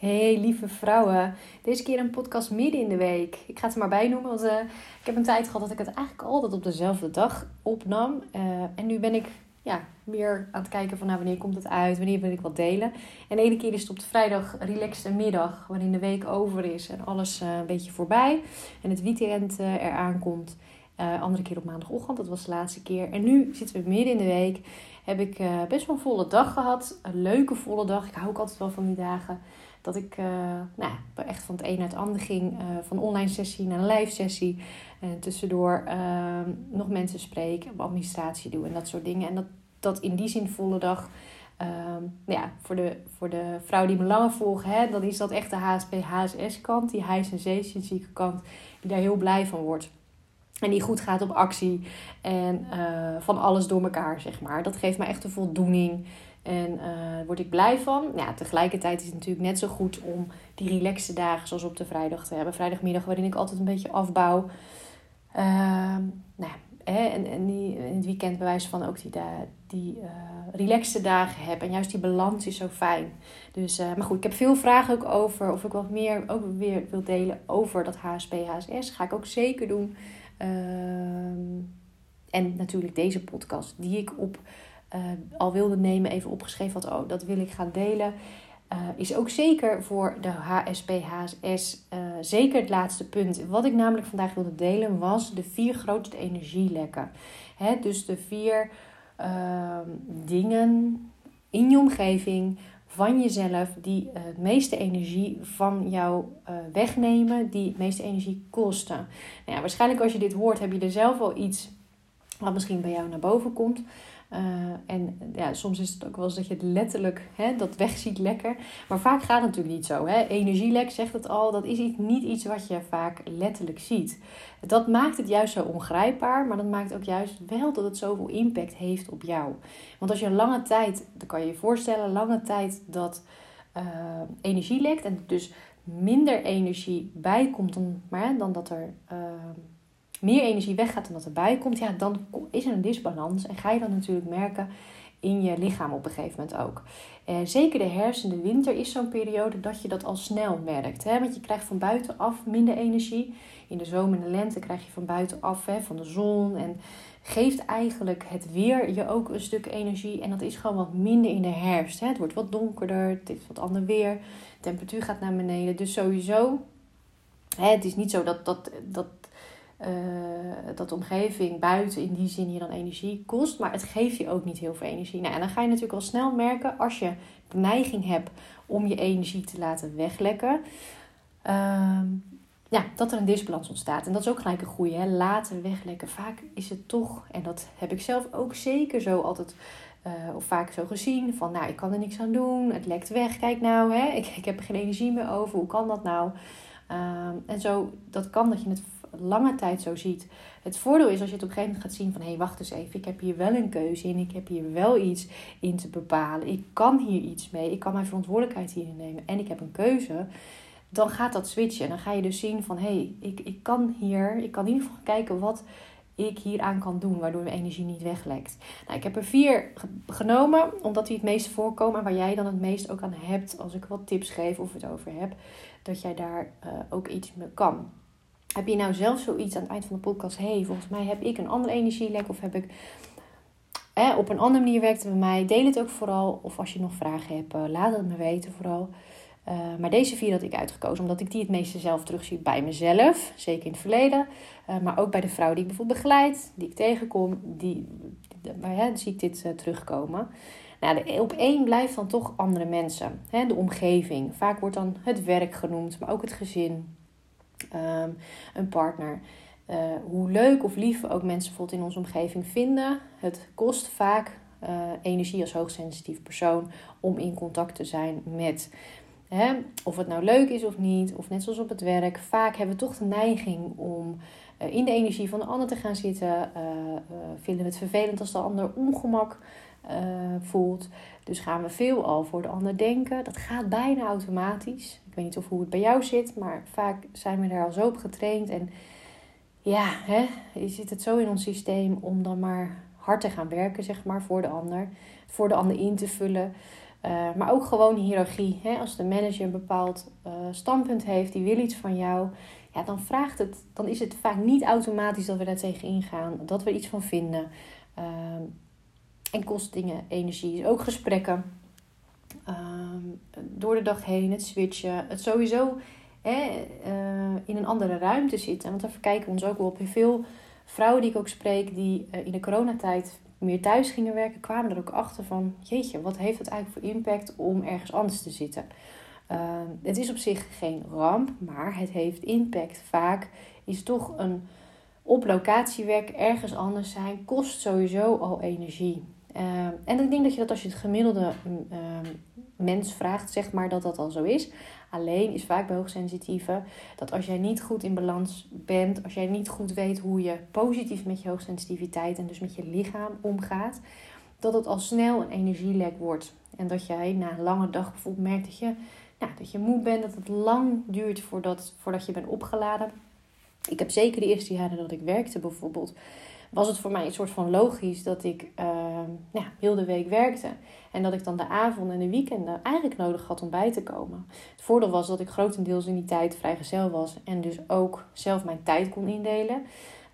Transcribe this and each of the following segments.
Hey lieve vrouwen, deze keer een podcast midden in de week. Ik ga het er maar bij noemen, want uh, ik heb een tijd gehad dat ik het eigenlijk altijd op dezelfde dag opnam. Uh, en nu ben ik ja, meer aan het kijken van nou, wanneer komt het uit, wanneer wil ik wat delen. En de ene keer is het op de vrijdag relaxte middag, waarin de week over is en alles uh, een beetje voorbij. En het weekend eraan komt. andere keer op maandagochtend, dat was de laatste keer. En nu zitten we midden in de week. Heb ik best wel een volle dag gehad. Een leuke volle dag. Ik hou ook altijd wel van die dagen dat ik uh, nou, echt van het een naar het ander ging. Uh, van online sessie naar een live sessie. En tussendoor uh, nog mensen spreek, administratie doen en dat soort dingen. En dat, dat in die zin volle dag. Ehm, nou ja, voor de, voor de vrouw die me langer volgen, hè, dan is dat echt de HSP-HSS-kant, die high sensation kant, die daar heel blij van wordt. En die goed gaat op actie en uh, van alles door elkaar, zeg maar. Dat geeft me echt een voldoening. En uh, word ik blij van. Ja, tegelijkertijd is het natuurlijk net zo goed om die relaxte dagen zoals op de vrijdag te hebben. Vrijdagmiddag waarin ik altijd een beetje afbouw. Uh, nou, hè, en, en die, in het weekend bewijs van ook die, die uh, dagen heb. En juist die balans is zo fijn. Dus, uh, maar goed, ik heb veel vragen ook over. Of ik wat meer ook weer wil delen over dat HSP, HSS. Ga ik ook zeker doen. Ehm, en natuurlijk deze podcast die ik op uh, al wilde nemen, even opgeschreven had, oh, dat wil ik gaan delen. Uh, is ook zeker voor de HSP, HSS uh, zeker het laatste punt. Wat ik namelijk vandaag wilde delen was de vier grootste energielekken. Hè, dus de vier ehm, dingen in je omgeving van jezelf die het meeste energie van jou wegnemen, die het meeste energie kosten. Nou ja, waarschijnlijk als je dit hoort heb je er zelf wel iets wat misschien bij jou naar boven komt. Uh, en ja, soms is het ook wel eens dat je het letterlijk hè, dat wegziet lekker. Maar vaak gaat het natuurlijk niet zo. Hè? Energielek zegt het al, dat is niet iets wat je vaak letterlijk ziet. Dat maakt het juist zo ongrijpbaar, maar dat maakt ook juist wel dat het zoveel impact heeft op jou. Want als je lange tijd, dan kan je je voorstellen, lange tijd dat uh, energie lekt en dus minder energie bijkomt dan, maar, dan dat er. Uh, meer energie weggaat dan dat erbij komt, ja, dan is er een disbalans. En ga je dan natuurlijk merken in je lichaam op een gegeven moment ook. Eh, zeker de herfst en de winter is zo'n periode dat je dat al snel merkt. Hè? Want je krijgt van buitenaf minder energie. In de zomer en de lente krijg je van buitenaf hè, van de zon. En geeft eigenlijk het weer je ook een stuk energie. En dat is gewoon wat minder in de herfst. Hè? Het wordt wat donkerder, het is wat ander weer. De temperatuur gaat naar beneden. Dus sowieso, hè, het is niet zo dat, dat, dat uh, dat omgeving buiten in die zin je dan energie kost. Maar het geeft je ook niet heel veel energie. Nou, en dan ga je natuurlijk al snel merken als je de neiging hebt om je energie te laten weglekken. Uh, ja, dat er een disbalans ontstaat. En dat is ook gelijk een goede. Hè? Laten weglekken. Vaak is het toch, en dat heb ik zelf ook zeker zo altijd. Uh, of vaak zo gezien van, nou, ik kan er niks aan doen, het lekt weg, kijk nou, hè, ik, ik heb er geen energie meer over, hoe kan dat nou? Uh, en zo, dat kan dat je het lange tijd zo ziet. Het voordeel is als je het op een gegeven moment gaat zien van... hé, hey, wacht eens even, ik heb hier wel een keuze in. Ik heb hier wel iets in te bepalen. Ik kan hier iets mee. Ik kan mijn verantwoordelijkheid hierin nemen. En ik heb een keuze. Dan gaat dat switchen. En dan ga je dus zien van... hé, hey, ik, ik kan hier... Ik kan in ieder geval kijken wat ik hier aan kan doen, waardoor mijn energie niet weglekt. Nou, ik heb er vier genomen, omdat die het meest voorkomen en waar jij dan het meest ook aan hebt als ik wat tips geef of het over heb, dat jij daar uh, ook iets mee kan. Heb je nou zelf zoiets aan het eind van de podcast? hey, volgens mij heb ik een andere energielek. Of heb ik eh, op een andere manier werkt bij mij. Deel het ook vooral. Of als je nog vragen hebt, uh, laat het me weten vooral. Uh, maar deze vier had ik uitgekozen omdat ik die het meeste zelf terugzie bij mezelf. Zeker in het verleden. Uh, maar ook bij de vrouw die ik bijvoorbeeld begeleid. Die ik tegenkom. Die, hè, zie ik dit terugkomen. Nou, de, op één blijft dan toch andere mensen. Hè, de omgeving. Vaak wordt dan het werk genoemd. Maar ook het gezin um, een partner. Uh, hoe leuk of lief ook mensen bijvoorbeeld in onze omgeving vinden, het kost vaak uh, energie als hoogsensitief persoon om in contact te zijn met. Hè, of het nou leuk is of niet, of net zoals op het werk, vaak hebben we toch de neiging om uh, in de energie van de ander te gaan zitten. vinden we het vervelend als de ander ongemak voelt. Dus gaan we veel al voor de ander denken. Dat gaat bijna automatisch. Ik weet niet of hoe het bij jou zit, maar vaak zijn we daar al zo op getraind. En ja, hè, je zit het zo in ons systeem om dan maar hard te gaan werken, zeg maar, voor de ander. Voor de ander in te vullen. Uh, maar ook gewoon hiërarchie. Hè? Als de manager een bepaald uh, standpunt heeft, die wil iets van jou, ja, dan, vraagt het, dan is het vaak niet automatisch dat we daar tegen ingaan, dat we iets van vinden. Uh, en kost dingen energie. Ook gesprekken. Ehm, door de dag heen, het switchen. Het sowieso hè, uh, in een andere ruimte zitten. Want daar kijken we ons ook wel op. Veel vrouwen die ik ook spreek, die uh, in de coronatijd meer thuis gingen werken, kwamen er ook achter van: jeetje, wat heeft het eigenlijk voor impact om ergens anders te zitten? Uh, het is op zich geen ramp, maar het heeft impact. Vaak is toch een op locatie werken, ergens anders zijn, kost sowieso al energie. Uh, en ik denk dat je dat als je het gemiddelde uh, mens vraagt, zeg maar, dat dat al zo is. Alleen is vaak bij hoogsensitieve dat als jij niet goed in balans bent, als jij niet goed weet hoe je positief met je hoogsensitiviteit en dus met je lichaam omgaat, dat het al snel een energielek wordt. En dat jij na een lange dag bijvoorbeeld merkt dat je, nou, dat je moe bent, dat het lang duurt voordat, voordat je bent opgeladen. Ik heb zeker de eerste jaren dat ik werkte bijvoorbeeld, was het voor mij een soort van logisch dat ik uh, ja, heel de week werkte. En dat ik dan de avond en de weekenden eigenlijk nodig had om bij te komen. Het voordeel was dat ik grotendeels in die tijd vrijgezel was. En dus ook zelf mijn tijd kon indelen.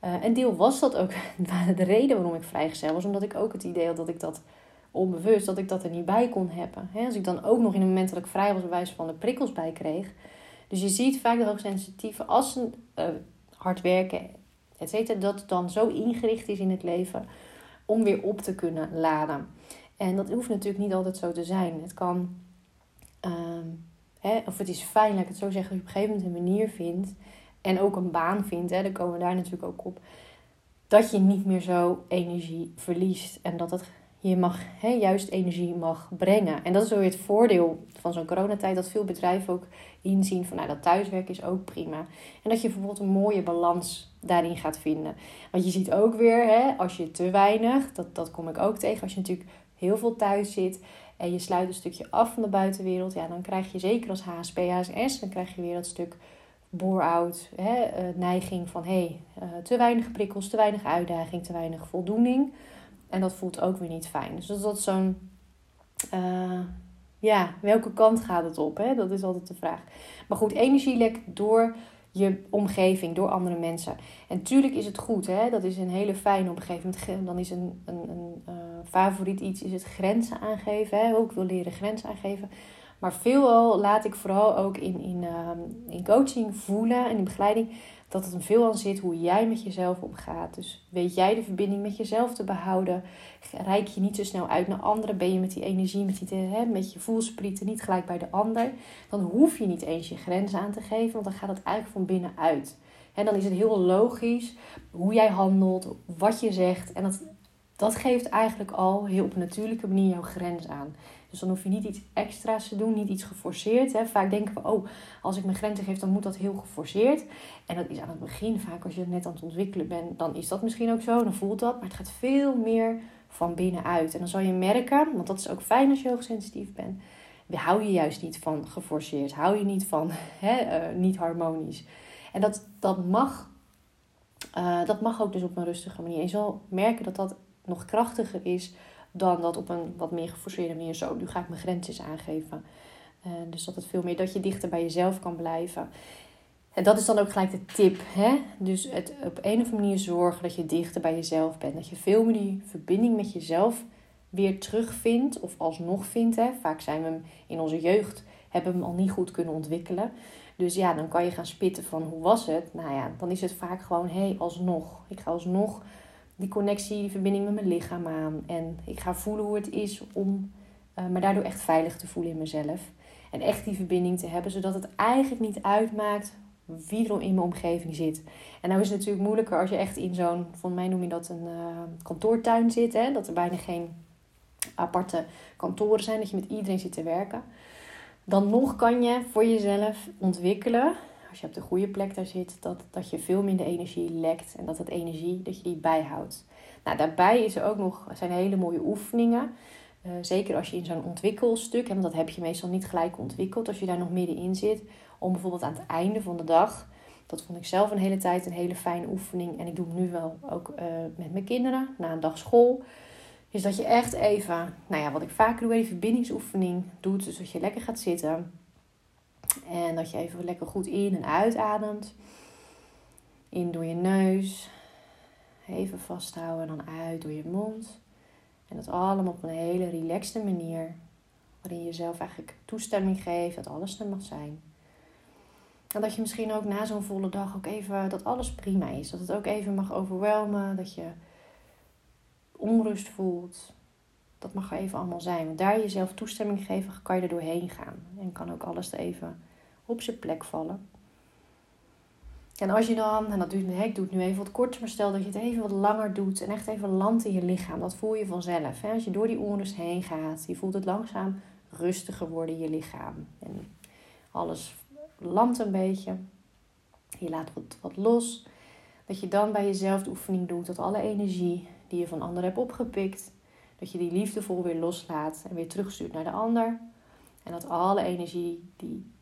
Uh, en deel was dat ook de reden waarom ik vrijgezel was. Omdat ik ook het idee had dat ik dat onbewust, dat ik dat er niet bij kon hebben. He, als ik dan ook nog in een moment dat ik vrij was, wijze van de prikkels bij kreeg. Dus je ziet vaak de hoogsensitieve als ze uh, hard werken et cetera, dat het dan zo ingericht is in het leven om weer op te kunnen laden. En dat hoeft natuurlijk niet altijd zo te zijn. Het kan, uh, hè, of het is fijn, laat ik het zo zeggen, dat je op een gegeven moment een manier vindt en ook een baan vindt, hè, dan komen we daar natuurlijk ook op, dat je niet meer zo energie verliest en dat het je mag hè, juist energie mag brengen. En dat is ook weer het voordeel van zo'n coronatijd, dat veel bedrijven ook inzien van nou, dat thuiswerken is ook prima. En dat je bijvoorbeeld een mooie balans daarin gaat vinden. Want je ziet ook weer, hè, als je te weinig, dat, dat kom ik ook tegen, als je natuurlijk heel veel thuis zit en je sluit een stukje af van de buitenwereld, ja, dan krijg je zeker als HSP, HSS, dan krijg je weer dat stuk bore-out, hè, uh, neiging van hé, hey, uh, te weinig prikkels, te weinig uitdaging, te weinig voldoening. En dat voelt ook weer niet fijn. Dus dat is zo'n. Uh, ja, welke kant gaat het op? Hè? Dat is altijd de vraag. Maar goed, energielek door je omgeving, door andere mensen. En tuurlijk is het goed, hè? dat is een hele fijne omgeving. Dan is een, een, een uh, favoriet iets, is het grenzen aangeven. Hè? Ook wil leren grenzen aangeven. Maar veelal laat ik vooral ook in, in, uh, in coaching voelen en in begeleiding dat het hem veel aan zit hoe jij met jezelf omgaat. Dus weet jij de verbinding met jezelf te behouden? Rijk je niet zo snel uit naar anderen? Ben je met die energie, met, die, hè, met je voelsprieten niet gelijk bij de ander? Dan hoef je niet eens je grenzen aan te geven, want dan gaat het eigenlijk van binnenuit. En dan is het heel logisch hoe jij handelt, wat je zegt. En dat, dat geeft eigenlijk al heel op een natuurlijke manier jouw grens aan. Dus dan hoef je niet iets extra's te doen, niet iets geforceerd. Hè. Vaak denken we, oh, als ik mijn grenzen geef, dan moet dat heel geforceerd. En dat is aan het begin vaak, als je net aan het ontwikkelen bent, dan is dat misschien ook zo, dan voelt dat. Maar het gaat veel meer van binnenuit. En dan zal je merken, want dat is ook fijn als je hoogsensitief bent, hou je juist niet van geforceerd. Hou je niet van hè, uh, niet harmonisch. En dat, dat, mag, uh, dat mag ook dus op een rustige manier. Je zal merken dat dat nog krachtiger is dan dat op een wat meer geforceerde manier zo. Nu ga ik mijn grenzen aangeven. Uh, dus dat het veel meer dat je dichter bij jezelf kan blijven. En dat is dan ook gelijk de tip. Hè? Dus het op een of andere manier zorgen dat je dichter bij jezelf bent. Dat je veel meer die verbinding met jezelf weer terugvindt. Of alsnog vindt. Hè? Vaak zijn we hem in onze jeugd, hebben we hem al niet goed kunnen ontwikkelen. Dus ja, dan kan je gaan spitten van hoe was het? Nou ja, dan is het vaak gewoon, hé, hey, alsnog. Ik ga alsnog die connectie, die verbinding met mijn lichaam aan. En ik ga voelen hoe het is om uh, me daardoor echt veilig te voelen in mezelf. En echt die verbinding te hebben, zodat het eigenlijk niet uitmaakt wie er in mijn omgeving zit. En nou is het natuurlijk moeilijker als je echt in zo'n, van mij noem je dat een uh, kantoortuin zit. Hè? Dat er bijna geen aparte kantoren zijn, dat je met iedereen zit te werken. Dan nog kan je voor jezelf ontwikkelen als je op de goede plek daar zit, dat, dat je veel minder energie lekt en dat het energie, dat je die bijhoudt. Nou, daarbij is er ook nog, zijn hele mooie oefeningen. Uh, zeker als je in zo'n ontwikkelstuk, en dat heb je meestal niet gelijk ontwikkeld, als je daar nog middenin zit, om bijvoorbeeld aan het einde van de dag, dat vond ik zelf een hele tijd een hele fijne oefening. En ik doe het nu wel ook uh, met mijn kinderen, na een dag school is dat je echt even, nou ja, wat ik vaak doe, even verbindingsoefening doet. Dus dat je lekker gaat zitten. En dat je even lekker goed in- en uitademt. In door je neus. Even vasthouden en dan uit door je mond. En dat allemaal op een hele relaxte manier. Waarin je jezelf eigenlijk toestemming geeft dat alles er mag zijn. En dat je misschien ook na zo'n volle dag ook even, dat alles prima is. Dat het ook even mag overwelmen. Dat je onrust voelt. Dat mag even allemaal zijn. Want daar jezelf toestemming geven, kan je er doorheen gaan. En kan ook alles even op zijn plek vallen. En als je dan, en dat ik doe het nu even wat korter, maar stel dat je het even wat langer doet en echt even landt in je lichaam, dat voel je vanzelf. Hè? Als je door die onrust heen gaat, je voelt het langzaam rustiger worden je lichaam. En alles landt een beetje. Je laat wat, wat los. Dat je dan bij jezelf de oefening doet dat alle energie die je van anderen hebt opgepikt, dat je die liefdevol weer loslaat en weer terugstuurt naar de ander. En dat alle energie die,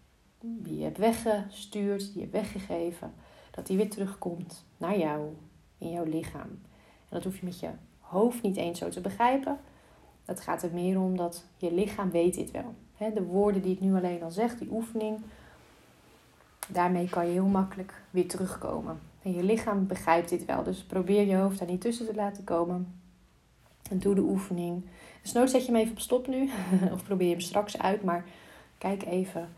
die je hebt weggestuurd, die je hebt weggegeven, dat die weer terugkomt naar jou, in jouw lichaam. En dat hoef je met je hoofd niet eens zo te begrijpen. Het gaat er meer om dat je lichaam weet dit wel. De woorden die ik nu alleen al zeg, die oefening, daarmee kan je heel makkelijk weer terugkomen. En je lichaam begrijpt dit wel. Dus probeer je hoofd daar niet tussen te laten komen. Doe de oefening. Dus nooit zet je hem even op stop nu. of probeer hem straks uit. Maar kijk even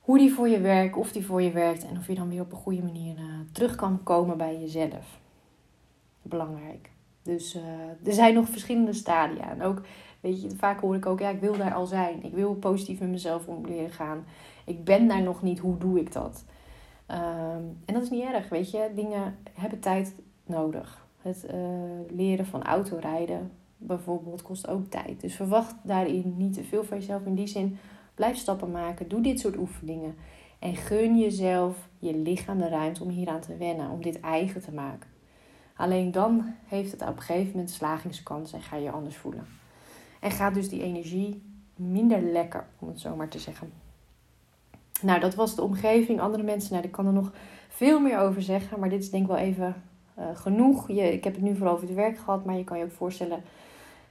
hoe die voor je werkt. Of die voor je werkt. En of je dan weer op een goede manier uh, terug kan komen bij jezelf. Belangrijk. Dus uh, er zijn nog verschillende stadia. En ook, weet je, vaak hoor ik ook, ja, ik wil daar al zijn. Ik wil positief met mezelf om leren gaan. Ik ben daar nog niet, hoe doe ik dat? Um, en dat is niet erg, weet je. Dingen hebben tijd nodig. Het uh, leren van autorijden bijvoorbeeld kost ook tijd. Dus verwacht daarin niet te veel van jezelf. In die zin, blijf stappen maken. Doe dit soort oefeningen. En gun jezelf, je lichaam de ruimte om hieraan te wennen. Om dit eigen te maken. Alleen dan heeft het op een gegeven moment slagingskans en ga je je anders voelen. En gaat dus die energie minder lekker, om het zo maar te zeggen. Nou, dat was de omgeving. Andere mensen, nou, ik kan er nog veel meer over zeggen. Maar dit is denk ik wel even uh, genoeg. Je, ik heb het nu vooral over het werk gehad. Maar je kan je ook voorstellen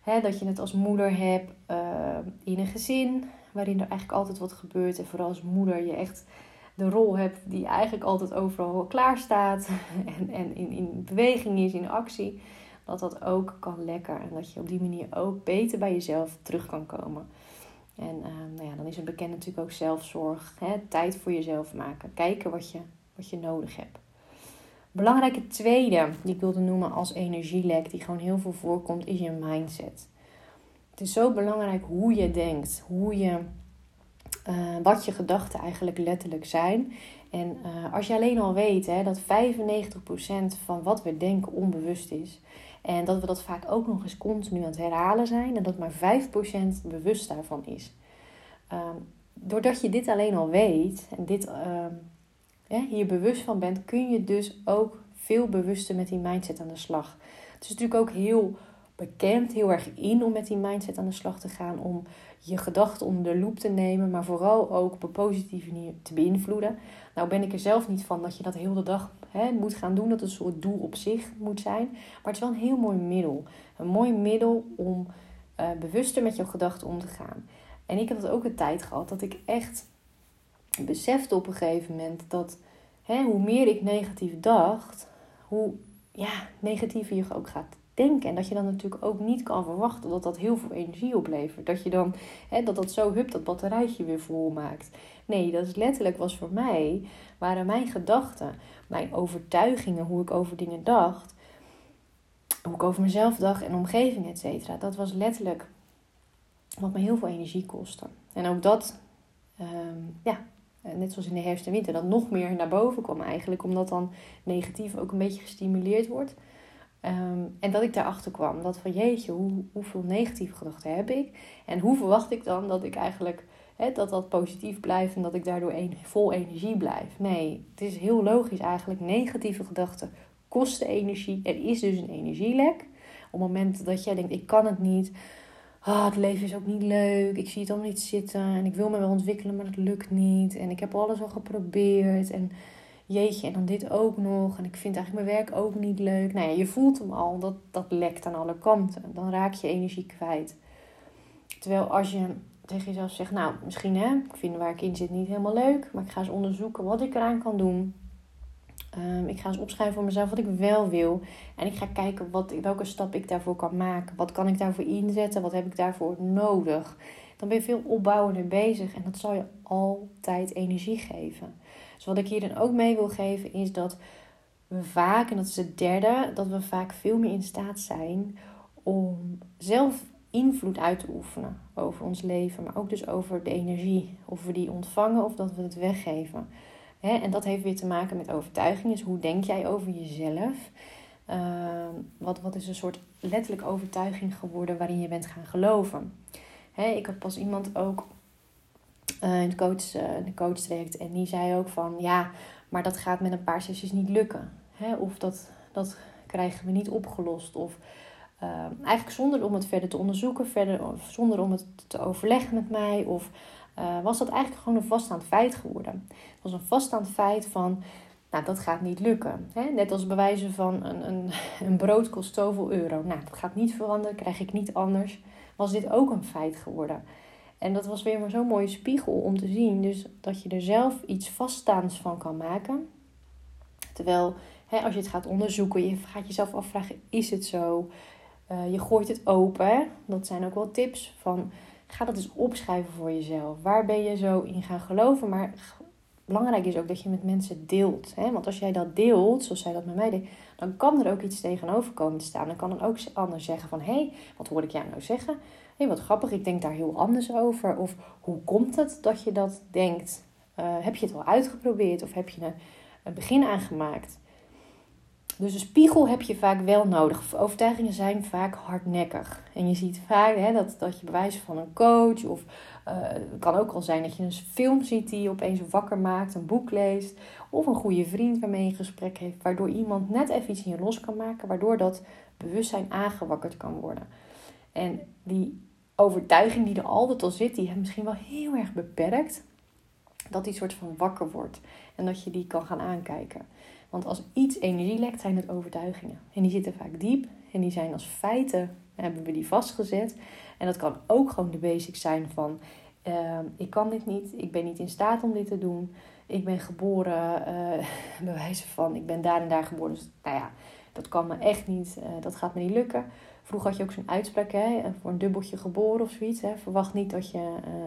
hè, dat je het als moeder hebt uh, in een gezin. Waarin er eigenlijk altijd wat gebeurt. En vooral als moeder je echt de rol hebt die eigenlijk altijd overal klaar staat. En, en in, in beweging is, in actie. Dat dat ook kan lekker. En dat je op die manier ook beter bij jezelf terug kan komen. En uh, nou ja, dan is een bekend natuurlijk ook zelfzorg. Hè? Tijd voor jezelf maken. Kijken wat je, wat je nodig hebt. Belangrijke tweede die ik wilde noemen als energielek, die gewoon heel veel voorkomt, is je mindset. Het is zo belangrijk hoe je denkt, hoe je, uh, wat je gedachten eigenlijk letterlijk zijn. En uh, als je alleen al weet hè, dat 95% van wat we denken onbewust is, en dat we dat vaak ook nog eens continu aan het herhalen zijn en dat maar 5% bewust daarvan is. Um, doordat je dit alleen al weet en dit um, hier bewust van bent, kun je dus ook veel bewuster met die mindset aan de slag. Het is natuurlijk ook heel bekend, heel erg in om met die mindset aan de slag te gaan, om je gedachten onder de loep te nemen, maar vooral ook op een positieve manier te beïnvloeden. Nou ben ik er zelf niet van dat je dat heel de dag hè, moet gaan doen, dat het een soort doel op zich moet zijn. Maar het is wel een heel mooi middel. Een mooi middel om uh, bewuster met jouw gedachten om te gaan. En ik heb dat ook een tijd gehad dat ik echt besefte op een gegeven moment dat hè, hoe meer ik negatief dacht, hoe ja, negatiever je ook gaat denken. En dat je dan natuurlijk ook niet kan verwachten dat dat heel veel energie oplevert. Dat je dan, hè, dat dat zo hup, dat batterijtje weer vol maakt. Nee, dat is letterlijk was voor mij, waren mijn gedachten, mijn overtuigingen, hoe ik over dingen dacht, hoe ik over mezelf dacht en omgeving, et cetera. Dat was letterlijk wat me heel veel energie kostte. En ook dat, um, ja, net zoals in de herfst en winter, dat nog meer naar boven kwam eigenlijk, omdat dan negatief ook een beetje gestimuleerd wordt. Um, en dat ik daarachter kwam, dat van jeetje, hoe, hoeveel negatieve gedachten heb ik? En hoe verwacht ik dan dat ik eigenlijk, hè, dat dat positief blijft en dat ik daardoor een, vol energie blijf? Nee, het is heel logisch eigenlijk, negatieve gedachten kosten energie. Er is dus een energielek. Op het moment dat jij denkt, ik kan het niet, ah, het leven is ook niet leuk, ik zie het allemaal niet zitten en ik wil me wel ontwikkelen, maar dat lukt niet. En ik heb alles al geprobeerd en jeetje, en dan dit ook nog. En ik vind eigenlijk mijn werk ook niet leuk. Nou ja, je voelt hem al, dat, dat lekt aan alle kanten. Dan raak je energie kwijt. Terwijl als je tegen jezelf zegt, nou, misschien hè, ik vind waar ik in zit niet helemaal leuk, maar ik ga eens onderzoeken wat ik eraan kan doen. Ehm, ik ga eens opschrijven voor mezelf wat ik wel wil. En ik ga kijken wat, welke stap ik daarvoor kan maken. Wat kan ik daarvoor inzetten? Wat heb ik daarvoor nodig? Dan ben je veel opbouwender bezig en dat zal je altijd energie geven. Dus wat ik hier dan ook mee wil geven is dat we vaak, en dat is het derde, dat we vaak veel meer in staat zijn om zelf invloed uit te oefenen over ons leven, maar ook dus over de energie. Of we die ontvangen of dat we het weggeven. En dat heeft weer te maken met overtuiging. Dus hoe denk jij over jezelf? Ehm, wat, wat is een soort letterlijk overtuiging geworden waarin je bent gaan geloven? ik had pas iemand ook in, de coach, uh, de coach en die zei ook van ja, maar dat gaat met een paar sessies niet lukken. of dat, dat krijgen we niet opgelost. Of Ehm, eigenlijk zonder om het verder te onderzoeken, verder, zonder om het te overleggen met mij. Of uh, was dat eigenlijk gewoon een vaststaand feit geworden. Het was een vaststaand feit van, nou dat gaat niet lukken. Hè? Net als bewijzen van een, een, een brood kost zoveel euro. Nou, dat gaat niet veranderen, krijg ik niet anders. Was dit ook een feit geworden. En dat was weer maar zo'n mooie spiegel om te zien. Dus dat je er zelf iets vaststaands van kan maken. Terwijl hè, als je het gaat onderzoeken, je gaat jezelf afvragen: is het zo? Uh, je gooit het open. Dat zijn ook wel tips van ga dat eens opschrijven voor jezelf. Waar ben je zo in gaan geloven? Maar belangrijk is ook dat je met mensen deelt. Hè? Want als jij dat deelt, zoals zij dat met mij deed, dan kan er ook iets tegenover komen te staan. Dan kan een ook ander zeggen van, hé, hey, wat hoor ik jou nou zeggen? Hé, hey, wat grappig, ik denk daar heel anders over. Of hoe komt het dat je dat denkt? Uh, heb je het al uitgeprobeerd of heb je een, een begin aangemaakt? Dus een spiegel heb je vaak wel nodig. Overtuigingen zijn vaak hardnekkig. En je ziet vaak hè, dat, dat je bewijzen van een coach, of uh, het kan ook al zijn dat je een film ziet die je opeens wakker maakt, een boek leest, of een goede vriend waarmee je een gesprek heeft, waardoor iemand net even iets in je los kan maken, waardoor dat bewustzijn aangewakkerd kan worden. En die overtuiging die er altijd al zit, die misschien wel heel erg beperkt, dat die soort van wakker wordt en dat je die kan gaan aankijken. Want als iets energie lekt, zijn het overtuigingen. En die zitten vaak diep en die zijn als feiten, hebben we die vastgezet. En dat kan ook gewoon de basics zijn van, uh, ik kan dit niet, ik ben niet in staat om dit te doen. Ik ben geboren, uh, bij wijze van, ik ben daar en daar geboren. Dus nou ja, dat kan me echt niet, uh, dat gaat me niet lukken. Vroeger had je ook zo'n uitspraak, hè, voor een dubbeltje geboren of zoiets. Hè. Verwacht niet dat je, uh,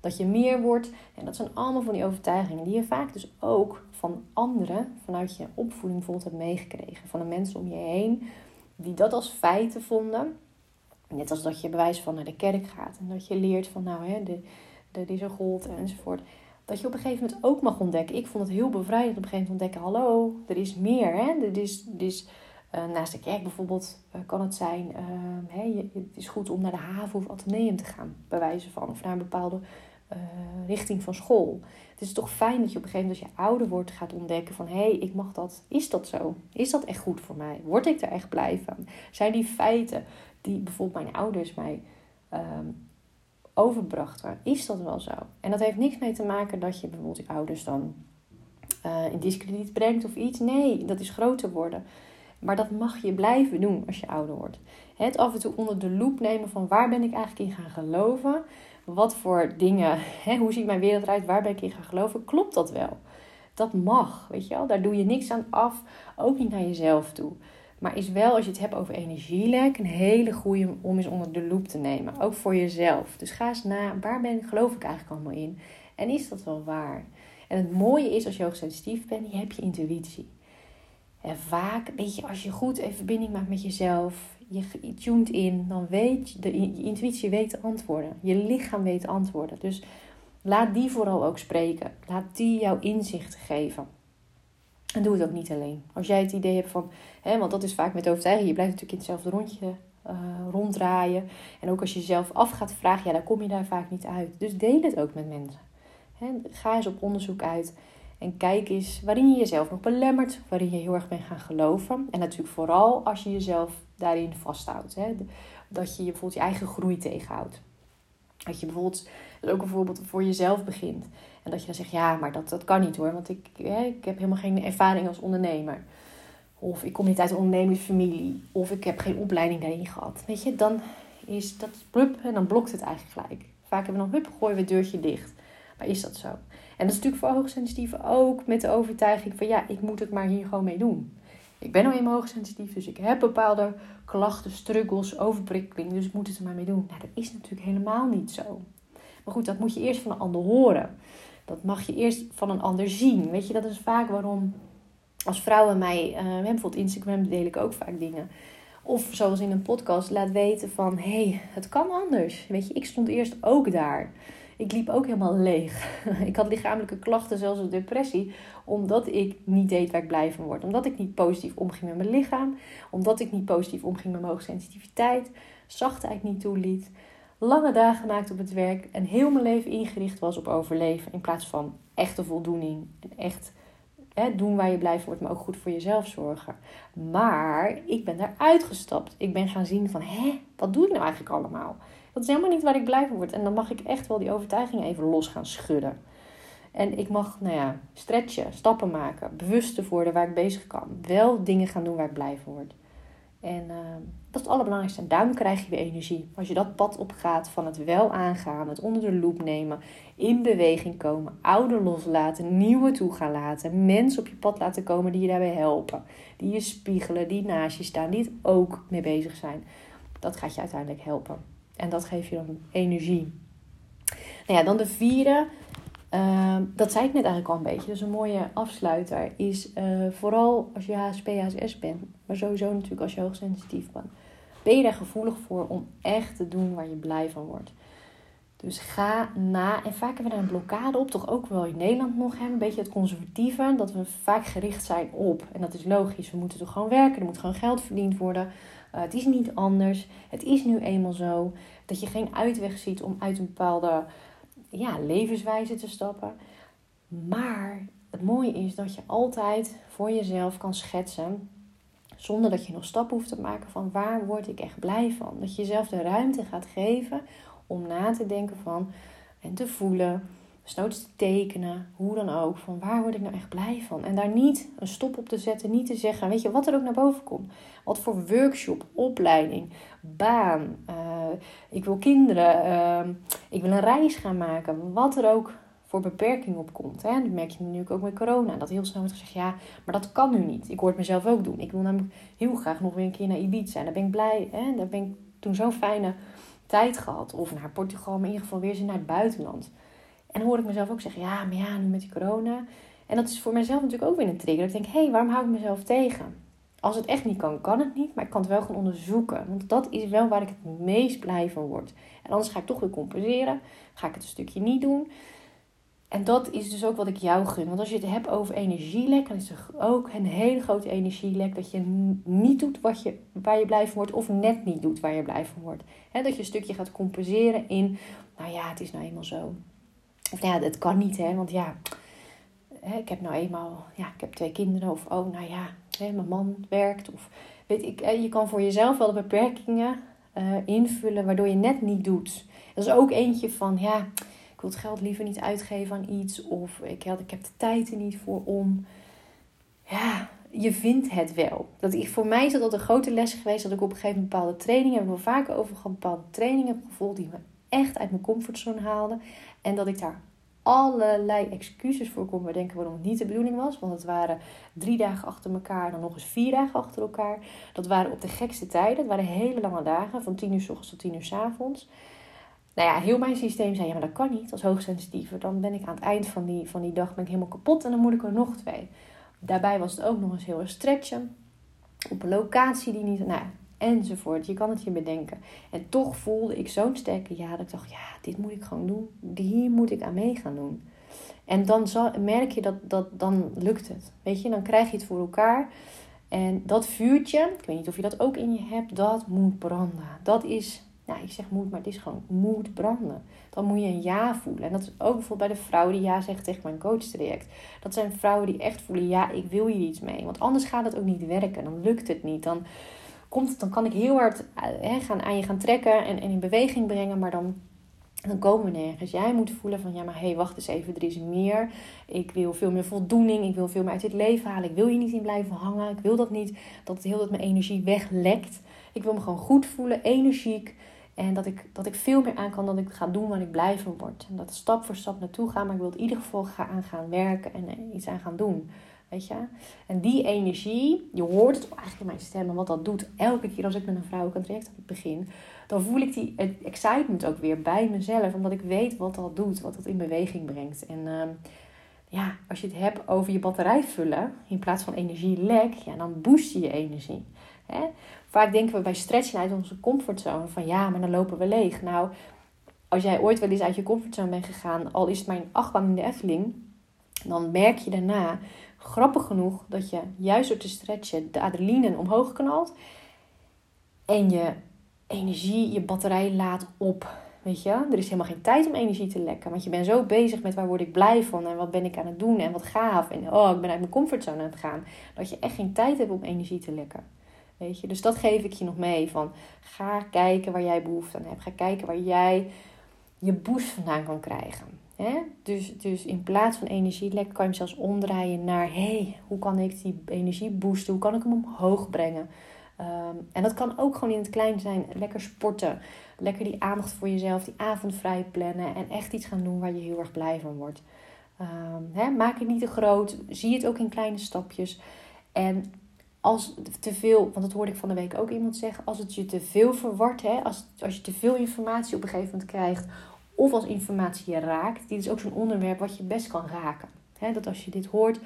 dat je meer wordt. En dat zijn allemaal van die overtuigingen die je vaak dus ook van anderen vanuit je opvoeding bijvoorbeeld hebt meegekregen. Van de mensen om je heen die dat als feiten vonden. Net als dat je bewijs van naar de kerk gaat en dat je leert van nou hè, de, de, een god enzovoort. Dat je op een gegeven moment ook mag ontdekken. Ik vond het heel bevrijdend op een gegeven moment ontdekken. Hallo, er is meer. Hè? Er is, er is, uh, naast de kerk bijvoorbeeld uh, kan het zijn. Uh, het is goed om naar de haven of ateneum te gaan. Bij wijze van. Of naar een bepaalde uh, richting van school. Het is toch fijn dat je op een gegeven moment als je ouder wordt gaat ontdekken van hé, hey, ik mag dat. Is dat zo? Is dat echt goed voor mij? Word ik er echt blij van? Zijn die feiten die bijvoorbeeld mijn ouders mij um, overbrachten, is dat wel zo? En dat heeft niks mee te maken dat je bijvoorbeeld je ouders dan uh, in discrediet brengt of iets. Nee, dat is groter worden. Maar dat mag je blijven doen als je ouder wordt. Het af en toe onder de loep nemen van waar ben ik eigenlijk in gaan geloven wat voor dingen, hè, hoe ziet mijn wereld eruit, waar ben ik in gaan geloven, klopt dat wel? Dat mag, weet je wel. Daar doe je niks aan af, ook niet naar jezelf toe. Maar is wel, als je het hebt over energielek, een hele goede om eens onder de loep te nemen. Ook voor jezelf. Dus ga eens na, waar ben, geloof ik eigenlijk allemaal in? En is dat wel waar? En het mooie is, als je hoogsensitief bent, je hebt je intuïtie. En vaak, weet je, als je goed een verbinding maakt met jezelf, je tuned in, dan weet je, de, je intuïtie weet de antwoorden. Je lichaam weet de antwoorden. Dus laat die vooral ook spreken. Laat die jouw inzicht geven. En doe het ook niet alleen. Als jij het idee hebt van, hè, want dat is vaak met overtuiging, je blijft natuurlijk in hetzelfde rondje uh, ronddraaien. En ook als je jezelf af gaat vragen, ja, dan kom je daar vaak niet uit. Dus deel het ook met mensen. Hè, ga eens op onderzoek uit. En kijk eens waarin je jezelf nog belemmert, waarin je heel erg bent gaan geloven. En natuurlijk vooral als je jezelf daarin vasthoudt. Hè? Dat je bijvoorbeeld je eigen groei tegenhoudt. Dat je bijvoorbeeld ook bijvoorbeeld voor jezelf begint. En dat je dan zegt, ja, maar dat, dat kan niet hoor, want ik, ik heb helemaal geen ervaring als ondernemer. Of ik kom niet uit een ondernemersfamilie. Of ik heb geen opleiding daarin gehad. Weet je, dan is dat plup en dan blokt het eigenlijk gelijk. Vaak hebben we dan, hup, gooien we het deurtje dicht. Maar is dat zo? En dat is natuurlijk voor hoogsensitieven ook met de overtuiging van, ja, ik moet het maar hier gewoon mee doen. Ik ben al eenmaal hoogsensitief, dus ik heb bepaalde klachten, struggles, overprikkeling. Dus ik moet het er maar mee doen. Nou, dat is natuurlijk helemaal niet zo. Maar goed, dat moet je eerst van een ander horen. Dat mag je eerst van een ander zien. Weet je, dat is vaak waarom als vrouwen mij, uh, bijvoorbeeld Instagram deel ik ook vaak dingen. Of zoals in een podcast laat weten van, hé, hey, het kan anders. Weet je, ik stond eerst ook daar. Ik liep ook helemaal leeg. ik had lichamelijke klachten, zelfs een depressie, omdat ik niet deed waar ik blij van word. Omdat ik niet positief omging met mijn lichaam. Omdat ik niet positief omging met mijn hoogsensitiviteit. Zachtheid niet toeliet. Lange dagen gemaakt op het werk en heel mijn leven ingericht was op overleven. In plaats van echte voldoening en echt hè, doen waar je blij van wordt, maar ook goed voor jezelf zorgen. Maar ik ben daaruit gestapt. Ik ben gaan zien van, hé, wat doe ik nou eigenlijk allemaal? Dat is helemaal niet waar ik blij van word. En dan mag ik echt wel die overtuiging even los gaan schudden. En ik mag, nou ja, stretchen, stappen maken, bewuster worden waar ik bezig kan. Wel dingen gaan doen waar ik blij van word. En uh, dat is het allerbelangrijkste. En daarom krijg je weer energie. Als je dat pad opgaat van het wel aangaan, het onder de loep nemen, in beweging komen, oude loslaten, nieuwe toe gaan laten, mensen op je pad laten komen die je daarbij helpen, die je spiegelen, die naast je staan, die het ook mee bezig zijn. Dat gaat je uiteindelijk helpen. En dat geeft je dan energie. Nou ja, dan de vierde. Uh, dat zei ik net eigenlijk al een beetje. Dus een mooie afsluiter is uh, vooral als je HSP, HSS bent, maar sowieso natuurlijk als je hoogsensitief bent, ben je daar gevoelig voor om echt te doen waar je blij van wordt. Dus ga na, en vaak hebben we daar een blokkade op, toch ook wel in Nederland nog, hè, een beetje het conservatieve, dat we vaak gericht zijn op, en dat is logisch, we moeten toch gewoon werken, er moet gewoon geld verdiend worden, uh, het is niet anders, het is nu eenmaal zo, dat je geen uitweg ziet om uit een bepaalde ja, levenswijze te stappen. Maar het mooie is dat je altijd voor jezelf kan schetsen, zonder dat je nog stappen hoeft te maken van waar word ik echt blij van. Dat je jezelf de ruimte gaat geven om na te denken van en te voelen, desnoods te tekenen, hoe dan ook, van waar word ik nou echt blij van. En daar niet een stop op te zetten, niet te zeggen, weet je, wat er ook naar boven komt. Wat voor workshop, opleiding, baan, uh, ik wil kinderen, uh, ik wil een reis gaan maken, wat er ook voor beperking op komt. Hè? Dat merk je nu ook met corona. Dat heel snel wordt gezegd, ja, maar dat kan nu niet. Ik hoor het mezelf ook doen. Ik wil namelijk heel graag nog weer een keer naar Ibiza. Daar ben ik blij. Hè? Daar ben ik toen zo'n fijne tijd gehad. Of naar Portugal, maar in ieder geval weer eens naar het buitenland. En hoor ik mezelf ook zeggen, ja, maar ja, nu met die corona. En dat is voor mezelf natuurlijk ook weer een trigger. ik denk, hé, hey, waarom hou ik mezelf tegen? Als het echt niet kan, kan het niet. Maar ik kan het wel gaan onderzoeken. Want dat is wel waar ik het meest blij van word. En anders ga ik toch weer compenseren. Ga ik het een stukje niet doen. En dat is dus ook wat ik jou gun. Want als je het hebt over energielek, dan is er ook een hele grote energielek dat je niet doet wat je, waar je blij van wordt, of net niet doet waar je blij van wordt. dat je een stukje gaat compenseren in, nou ja, het is nou eenmaal zo. Of ja, het kan niet, hè, want ja, ik heb nou eenmaal, ja, ik heb twee kinderen, of oh, nou ja, mijn man werkt, of weet ik, je kan voor jezelf wel de beperkingen uh, invullen waardoor je net niet doet. Dat is ook eentje van, ja ik wil het geld liever niet uitgeven aan iets. Of ik, ik heb de tijd er niet voor om. Ja, je vindt het wel. Dat ik, voor mij is dat een grote les geweest. Dat ik op een gegeven moment bepaalde trainingen, hebben we vaker over bepaalde trainingen heb gevolgd die me echt uit mijn comfortzone haalden. En dat ik daar allerlei excuses voor kon bedenken waarom het niet de bedoeling was. Want het waren drie dagen achter elkaar, dan nog eens vier dagen achter elkaar. Dat waren op de gekste tijden. Het waren hele lange dagen, van tien uur s ochtends tot tien uur s avonds nou ja, heel mijn systeem zei, ja, maar dat kan niet als hoogsensitieve. Dan ben ik aan het eind van die, van die dag ben ik helemaal kapot en dan moet ik er nog twee. Daarbij was het ook nog eens heel erg stretchen. Op een locatie die niet, nou enzovoort. Je kan het je bedenken. En toch voelde ik zo'n sterke ja, dat ik dacht, ja, dit moet ik gewoon doen. Hier moet ik aan mee gaan doen. En dan merk je dat, dat dan lukt het. Weet je, dan krijg je het voor elkaar. En dat vuurtje, ik weet niet of je dat ook in je hebt, dat moet branden. Dat is nou, ik zeg moet, maar het is gewoon moet branden. Dan moet je een ja voelen. En dat is ook bijvoorbeeld bij de vrouw die ja zegt tegen mijn coachtraject. Dat zijn vrouwen die echt voelen, ja, ik wil hier iets mee. Want anders gaat het ook niet werken. Dan lukt het niet. Dan, komt dan kan ik heel hard eh, gaan, aan je gaan trekken en, in beweging brengen. Maar dan dan komen we nergens. Jij moet voelen van ja, maar hé, hey, wacht eens even, er is meer. Ik wil veel meer voldoening. Ik wil veel meer uit dit leven halen. Ik wil hier niet in blijven hangen. Ik wil dat niet, dat het heel dat mijn energie weglekt. Ik wil me gewoon goed voelen, energiek. En dat ik, dat ik veel meer aan kan dan ik ga doen waar ik blij van word. En dat stap voor stap naartoe gaan. Maar ik wil in ieder geval aan gaan werken en iets aan gaan doen. Weet je? En die energie, je hoort het eigenlijk in mijn stem en wat dat doet. Elke keer als ik met een vrouw een traject begin, dan voel ik die excitement ook weer bij mezelf. Omdat ik weet wat dat doet, wat dat in beweging brengt. En uh, ja, als je het hebt over je batterij vullen, in plaats van energielek, ja, dan boost je je energie. Hè? Vaak denken we bij stretchen uit onze comfortzone van ja, maar dan lopen we leeg. Nou, als jij ooit wel eens uit je comfortzone bent gegaan, al is het mijn achtbaan in de Efteling, dan merk je daarna, grappig genoeg, dat je juist door te stretchen de adrenaline omhoog knalt en je energie, je batterij laat op. Weet je, er is helemaal geen tijd om energie te lekken. Want je bent zo bezig met waar word ik blij van en wat ben ik aan het doen en wat gaaf. En oh, ik ben uit mijn comfortzone aan het gaan. Dat je echt geen tijd hebt om energie te lekken. Weet je, dus dat geef ik je nog mee. Van ga kijken waar jij behoefte aan hebt. Ga kijken waar jij je boost vandaan kan krijgen. Hè? Dus, dus in plaats van energielek kan je hem zelfs omdraaien naar: hey, hoe kan ik die energie boosten? Hoe kan ik hem omhoog brengen? Ehm, en dat kan ook gewoon in het klein zijn. Lekker sporten. Lekker die aandacht voor jezelf, die avond vrij plannen. En echt iets gaan doen waar je heel erg blij van wordt. Um, hè, maak het niet te groot. Zie het ook in kleine stapjes. En als te veel, want dat hoorde ik van de week ook iemand zeggen, als het je te veel verwart, hè, als, als je te veel informatie op een gegeven moment krijgt, of als informatie je raakt, dit is ook zo'n onderwerp wat je best kan raken. Dat als je dit hoort,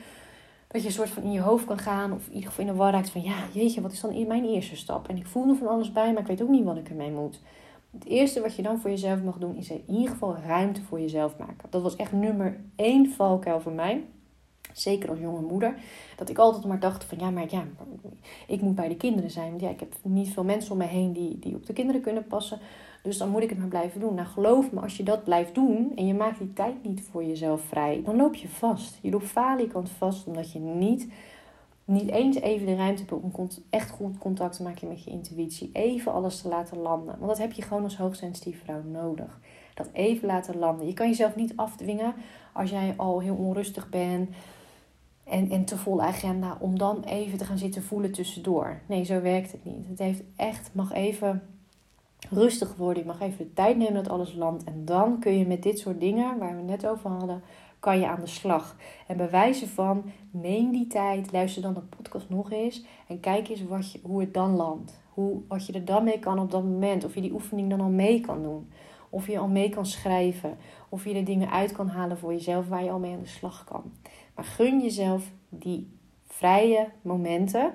dat je een soort van in je hoofd kan gaan, of in ieder geval in de war raakt van, ja, jeetje, wat is dan mijn eerste stap? En ik voel er van alles bij, maar ik weet ook niet wat ik ermee moet. Het eerste wat je dan voor jezelf mag doen, is in ieder geval ruimte voor jezelf maken. Dat was echt nummer één valkuil voor mij. Zeker als jonge moeder. Dat ik altijd maar dacht van ja, maar ja, ik moet bij de kinderen zijn. Want ja, ik heb niet veel mensen om me heen die, die op de kinderen kunnen passen. Dus dan moet ik het maar blijven doen. Nou, geloof me, als je dat blijft doen en je maakt die tijd niet voor jezelf vrij, dan loop je vast. Je loopt falikant vast omdat je niet, niet eens even de ruimte hebt om echt goed contact te maken met je intuïtie. Even alles te laten landen. Want dat heb je gewoon als hoogsensitieve vrouw nodig. Dat even laten landen. Je kan jezelf niet afdwingen als jij al heel onrustig bent en, en te vol agenda om dan even te gaan zitten voelen tussendoor. Nee, zo werkt het niet. Het heeft echt, mag even rustig worden. Je mag even de tijd nemen dat alles landt. En dan kun je met dit soort dingen, waar we net over hadden, kan je aan de slag. En bewijzen van, neem die tijd, luister dan de podcast nog eens en kijk eens wat je, hoe het dan landt. Hoe, wat je er dan mee kan op dat moment. Of je die oefening dan al mee kan doen. Of je al mee kan schrijven. Of je er dingen uit kan halen voor jezelf waar je al mee aan de slag kan. Maar gun jezelf die vrije momenten.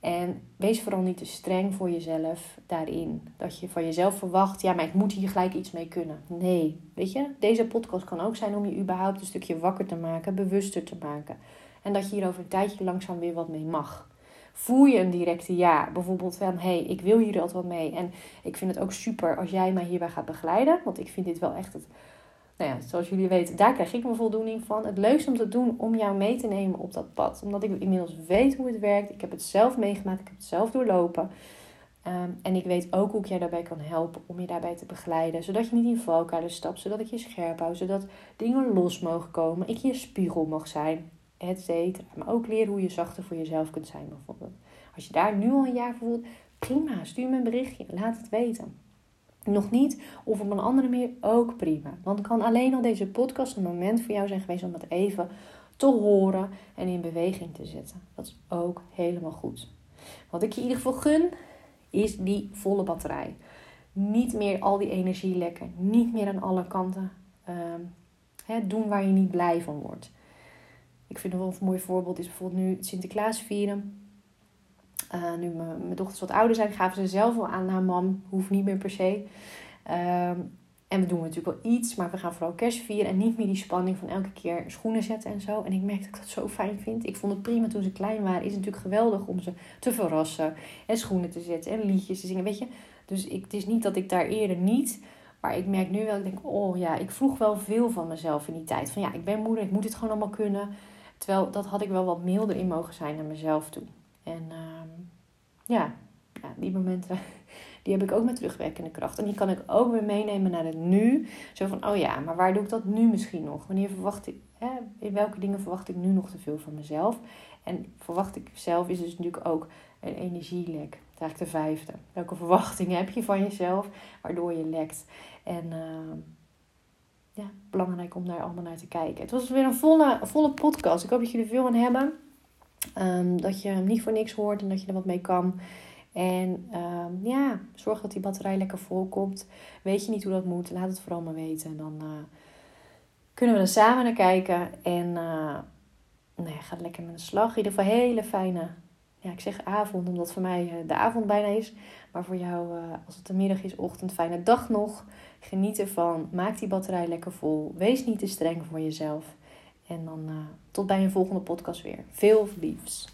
En wees vooral niet te streng voor jezelf daarin. Dat je van jezelf verwacht, ja, maar ik moet hier gelijk iets mee kunnen. Nee, weet je, deze podcast kan ook zijn om je überhaupt een stukje wakker te maken, bewuster te maken. En dat je hier over een tijdje langzaam weer wat mee mag. Voel je een directe ja, bijvoorbeeld van hé, hey, ik wil hier altijd wat mee. En ik vind het ook super als jij mij hierbij gaat begeleiden, want ik vind dit wel echt het nou ja, zoals jullie weten, daar krijg ik mijn voldoening van. Het leukste om te doen om jou mee te nemen op dat pad. Omdat ik inmiddels weet hoe het werkt. Ik heb het zelf meegemaakt. Ik heb het zelf doorlopen. Ehm, en ik weet ook hoe ik jij daarbij kan helpen om je daarbij te begeleiden. Zodat je niet in valkuilen stapt. Zodat ik je scherp hou. Zodat dingen los mogen komen. Ik je spiegel mag zijn. Et cetera. Maar ook leren hoe je zachter voor jezelf kunt zijn bijvoorbeeld. Als je daar nu al een jaar voor voelt, prima. Stuur me een berichtje. Laat het weten nog niet of op een andere manier ook prima. Dan kan alleen al deze podcast een moment voor jou zijn geweest om het even te horen en in beweging te zetten. Dat is ook helemaal goed. Wat ik je in ieder geval gun, is die volle batterij. Niet meer al die energie lekken. Niet meer aan alle kanten ehm, doen waar je niet blij van wordt. Ik vind wel een mooi voorbeeld is bijvoorbeeld nu Sinterklaas vieren. Uh, nu mijn, dochters wat ouder zijn, gaven ze zelf wel aan naar mam. Hoeft niet meer per se. Ehm, en we doen natuurlijk wel iets, maar we gaan vooral kerst vieren. En niet meer die spanning van elke keer schoenen zetten en zo. En ik merk dat ik dat zo fijn vind. Ik vond het prima toen ze klein waren. Is natuurlijk geweldig om ze te verrassen. En schoenen te zetten en liedjes te zingen. Weet je. Dus ik, het is niet dat ik daar eerder niet. Maar ik merk nu wel, ik denk, oh ja, ik vroeg wel veel van mezelf in die tijd. Van ja, ik ben moeder, ik moet het gewoon allemaal kunnen. Terwijl dat had ik wel wat milder in mogen zijn naar mezelf toe. En ehm, ja, ja, die momenten die heb ik ook met terugwerkende kracht. En die kan ik ook weer meenemen naar het nu. Zo van, oh ja, maar waar doe ik dat nu misschien nog? Wanneer verwacht ik, hè, in welke dingen verwacht ik nu nog te veel van mezelf? En verwacht ik zelf is dus natuurlijk ook een energielek. Dat is eigenlijk de vijfde. Welke verwachtingen heb je van jezelf, waardoor je lekt? En uh, ja, belangrijk om daar allemaal naar te kijken. Het was weer een volle, volle podcast. Ik hoop dat jullie er veel aan hebben. Um, dat je hem niet voor niks hoort en dat je er wat mee kan. En um, ja, zorg dat die batterij lekker vol komt. Weet je niet hoe dat moet, laat het vooral maar weten. En dan uh, kunnen we er samen naar kijken. En uh, ja, ga lekker met de slag. In ieder geval hele fijne, ja, ik zeg avond, omdat voor mij uh, de avond bijna is. Maar voor jou, als het de middag is, ochtend, fijne dag nog. Geniet ervan. Maak die batterij lekker vol. Wees niet te streng voor jezelf. En dan tot bij een volgende podcast weer. Veel liefs.